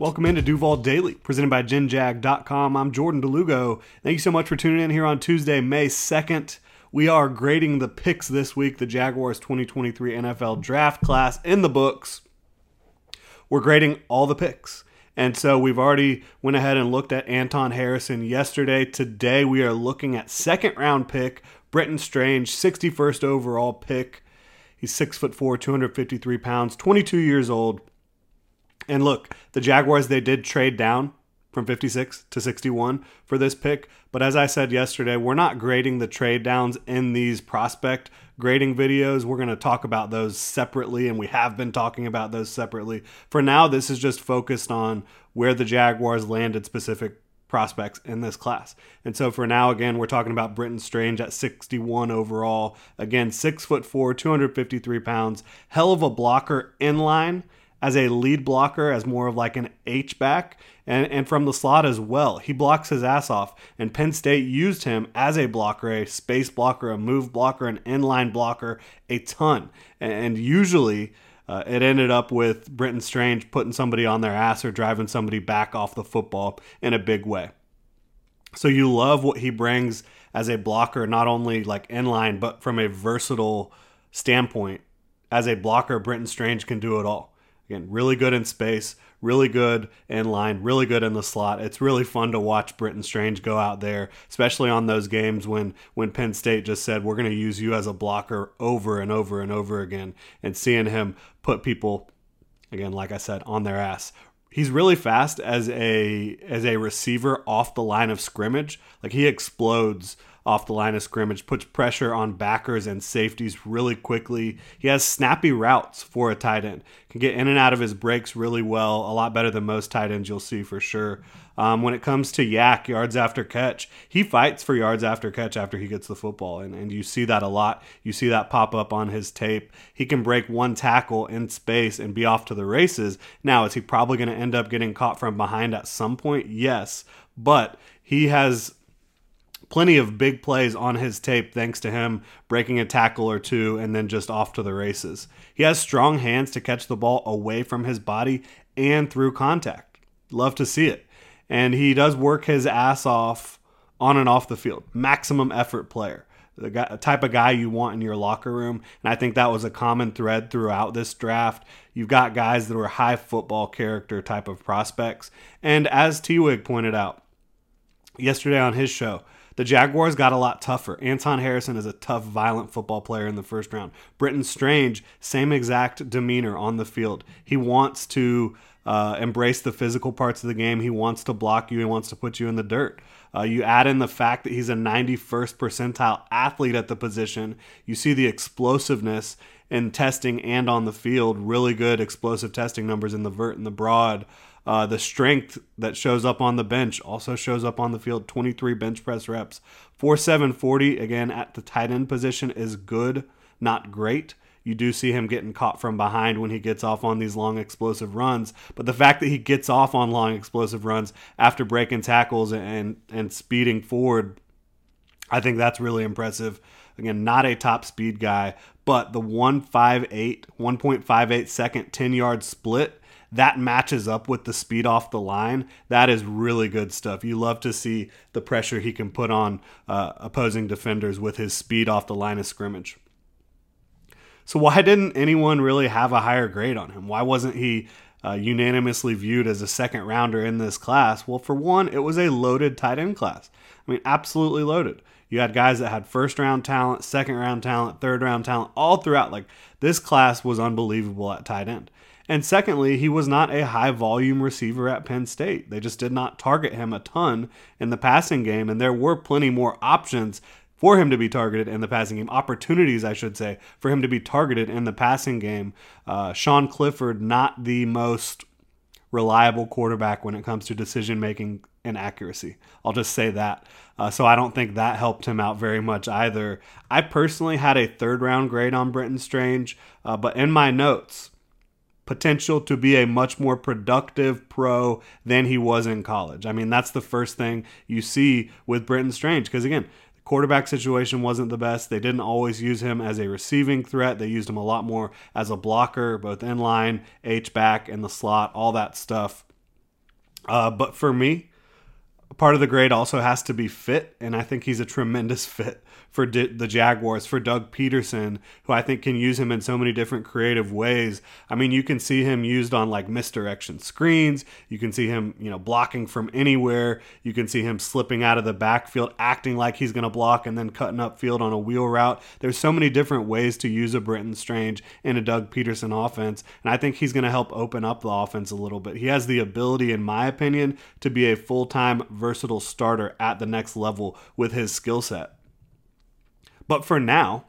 Welcome into Duval Daily, presented by GenJag.com. I'm Jordan DeLugo. Thank you so much for tuning in here on Tuesday, May 2nd. We are grading the picks this week, the Jaguars 2023 NFL draft class in the books. We're grading all the picks. And so we've already went ahead and looked at Anton Harrison yesterday. Today we are looking at second round pick, Brenton Strange, 61st overall pick. He's six foot four, 253 pounds, 22 years old. And look, the Jaguars, they did trade down from 56 to 61 for this pick. But as I said yesterday, we're not grading the trade downs in these prospect grading videos. We're going to talk about those separately, and we have been talking about those separately. For now, this is just focused on where the Jaguars landed specific prospects in this class. And so for now, again, we're talking about Brenton Strange at 61 overall. Again, six foot four, 253 pounds, hell of a blocker in line as a lead blocker, as more of like an H back, and, and from the slot as well. He blocks his ass off, and Penn State used him as a blocker, a space blocker, a move blocker, an inline blocker, a ton. And usually, uh, it ended up with Brenton Strange putting somebody on their ass or driving somebody back off the football in a big way. So you love what he brings as a blocker, not only like inline, but from a versatile standpoint. As a blocker, Brenton Strange can do it all. Again, really good in space, really good in line, really good in the slot. It's really fun to watch Brenton Strange go out there, especially on those games when when Penn State just said we're going to use you as a blocker over and over and over again, and seeing him put people again, like I said, on their ass. He's really fast as a as a receiver off the line of scrimmage. Like he explodes off the line of scrimmage, puts pressure on backers and safeties really quickly. He has snappy routes for a tight end, can get in and out of his breaks really well, a lot better than most tight ends you'll see for sure. Um, when it comes to YAC, yards after catch, he fights for yards after catch after he gets the football. And, and you see that a lot. You see that pop up on his tape. He can break one tackle in space and be off to the races. Now, is he probably going to end up getting caught from behind at some point? Yes. But he has plenty of big plays on his tape thanks to him breaking a tackle or two and then just off to the races. He has strong hands to catch the ball away from his body and through contact. Love to see it. And he does work his ass off on and off the field. Maximum effort player. The guy, type of guy you want in your locker room. And I think that was a common thread throughout this draft. You've got guys that were high football character type of prospects. And as T Wig pointed out yesterday on his show, the Jaguars got a lot tougher. Anton Harrison is a tough, violent football player in the first round. Brenton Strange, same exact demeanor on the field. He wants to uh, embrace the physical parts of the game. He wants to block you. He wants to put you in the dirt. Uh, you add in the fact that he's a 91st percentile athlete at the position. You see the explosiveness in testing and on the field. Really good explosive testing numbers in the vert and the broad. Uh, the strength that shows up on the bench also shows up on the field 23 bench press reps. 4740, again, at the tight end position is good, not great. You do see him getting caught from behind when he gets off on these long explosive runs. But the fact that he gets off on long explosive runs after breaking tackles and, and speeding forward, I think that's really impressive. Again, not a top speed guy, but the 158, 1.58 second 10 yard split that matches up with the speed off the line. That is really good stuff. You love to see the pressure he can put on uh, opposing defenders with his speed off the line of scrimmage. So, why didn't anyone really have a higher grade on him? Why wasn't he uh, unanimously viewed as a second rounder in this class? Well, for one, it was a loaded tight end class. I mean, absolutely loaded. You had guys that had first round talent, second round talent, third round talent, all throughout. Like, this class was unbelievable at tight end. And secondly, he was not a high volume receiver at Penn State. They just did not target him a ton in the passing game, and there were plenty more options for him to be targeted in the passing game, opportunities, I should say, for him to be targeted in the passing game. Uh, Sean Clifford, not the most reliable quarterback when it comes to decision making and accuracy. I'll just say that. Uh, so I don't think that helped him out very much either. I personally had a third round grade on Brenton Strange, uh, but in my notes, potential to be a much more productive pro than he was in college. I mean, that's the first thing you see with Brenton Strange because again, the quarterback situation wasn't the best. They didn't always use him as a receiving threat. They used him a lot more as a blocker, both in line, H back, and the slot, all that stuff. Uh, but for me, part of the grade also has to be fit, and I think he's a tremendous fit for D- the Jaguars, for Doug Pederson, who I think can use him in so many different creative ways. I mean, you can see him used on like misdirection screens. You can see him, you know, blocking from anywhere. You can see him slipping out of the backfield, acting like he's going to block and then cutting up field on a wheel route. There's so many different ways to use a Brenton Strange in a Doug Pederson offense, and I think he's going to help open up the offense a little bit. He has the ability, in my opinion, to be a full time versatile starter at the next level with his skill set. But for now,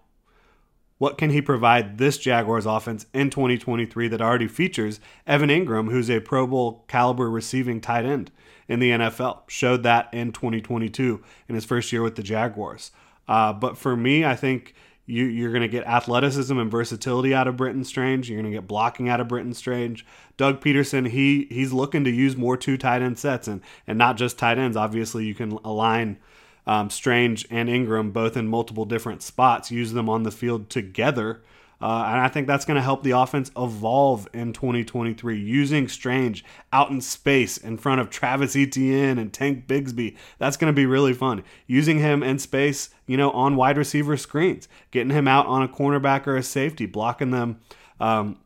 what can he provide this Jaguars offense in 2023 that already features Evan Engram, who's a Pro Bowl caliber receiving tight end in the NFL? Showed that in 2022 in his first year with the Jaguars. Uh, but for me, I think you, you're going to get athleticism and versatility out of Brenton Strange. You're going to get blocking out of Brenton Strange. Doug Pederson, he he's looking to use more two tight end sets and and not just tight ends. Obviously, you can align um, Strange and Engram both in multiple different spots, use them on the field together. Uh, and I think that's going to help the offense evolve in 2023. Using Strange out in space in front of Travis Etienne and Tank Bigsby, that's going to be really fun. Using him in space, you know, on wide receiver screens, getting him out on a cornerback or a safety, blocking them um,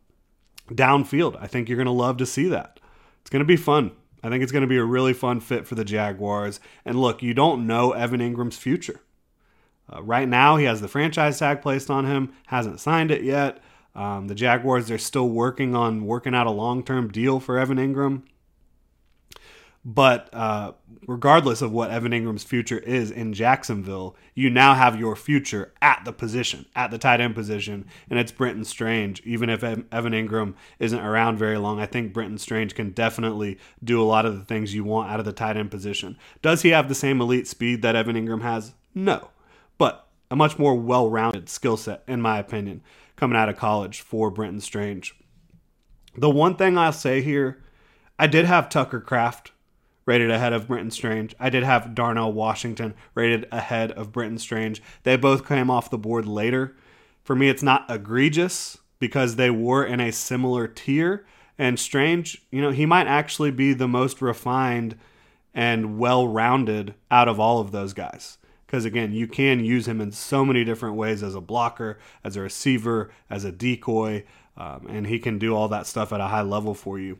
downfield. I think you're going to love to see that. It's going to be fun. I think it's going to be a really fun fit for the Jaguars. And look, you don't know Evan Engram's future. Uh, right now, he has the franchise tag placed on him, hasn't signed it yet. Um, the Jaguars are still working on working out a long term deal for Evan Engram. But uh, regardless of what Evan Engram's future is in Jacksonville, you now have your future at the position, at the tight end position, and it's Brenton Strange. Even if Evan Engram isn't around very long, I think Brenton Strange can definitely do a lot of the things you want out of the tight end position. Does he have the same elite speed that Evan Engram has? No, a much more well rounded skill set, in my opinion, coming out of college for Brenton Strange. The one thing I'll say here, I did have Tucker Kraft rated ahead of Brenton Strange. I did have Darnell Washington rated ahead of Brenton Strange. They both came off the board later. For me, it's not egregious because they were in a similar tier. And Strange, you know, he might actually be the most refined and well rounded out of all of those guys. Because again, you can use him in so many different ways as a blocker, as a receiver, as a decoy, um, and he can do all that stuff at a high level for you.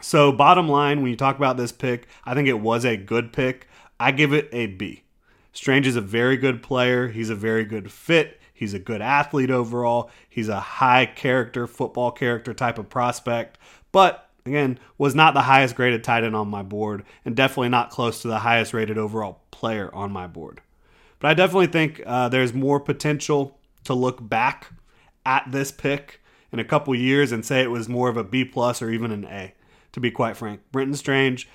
So, bottom line, when you talk about this pick, I think it was a good pick. I give it a B. Strange is a very good player. He's a very good fit. He's a good athlete overall. He's a high character, football character type of prospect. But again, was not the highest graded tight end on my board, and definitely not close to the highest rated overall player on my board. But I definitely think uh, there's more potential to look back at this pick in a couple years and say it was more of a B plus or even an A to be quite frank. Brenton Strange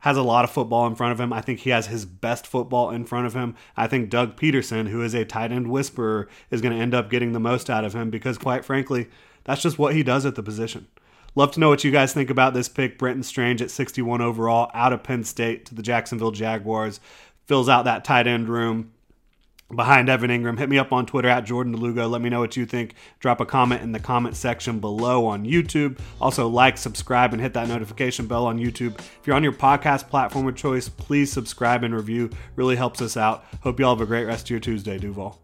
has a lot of football in front of him. I think he has his best football in front of him. I think Doug Pederson, who is a tight end whisperer, is going to end up getting the most out of him because, quite frankly, that's just what he does at the position. Love to know what you guys think about this pick. Brenton Strange at 61 overall out of Penn State to the Jacksonville Jaguars fills out that tight end room behind Evan Engram. Hit me up on Twitter at Jordan DeLugo. Let me know what you think. Drop a comment in the comment section below on YouTube. Also, like, subscribe, and hit that notification bell on YouTube. If you're on your podcast platform of choice, please subscribe and review. Really helps us out. Hope you all have a great rest of your Tuesday, Duval.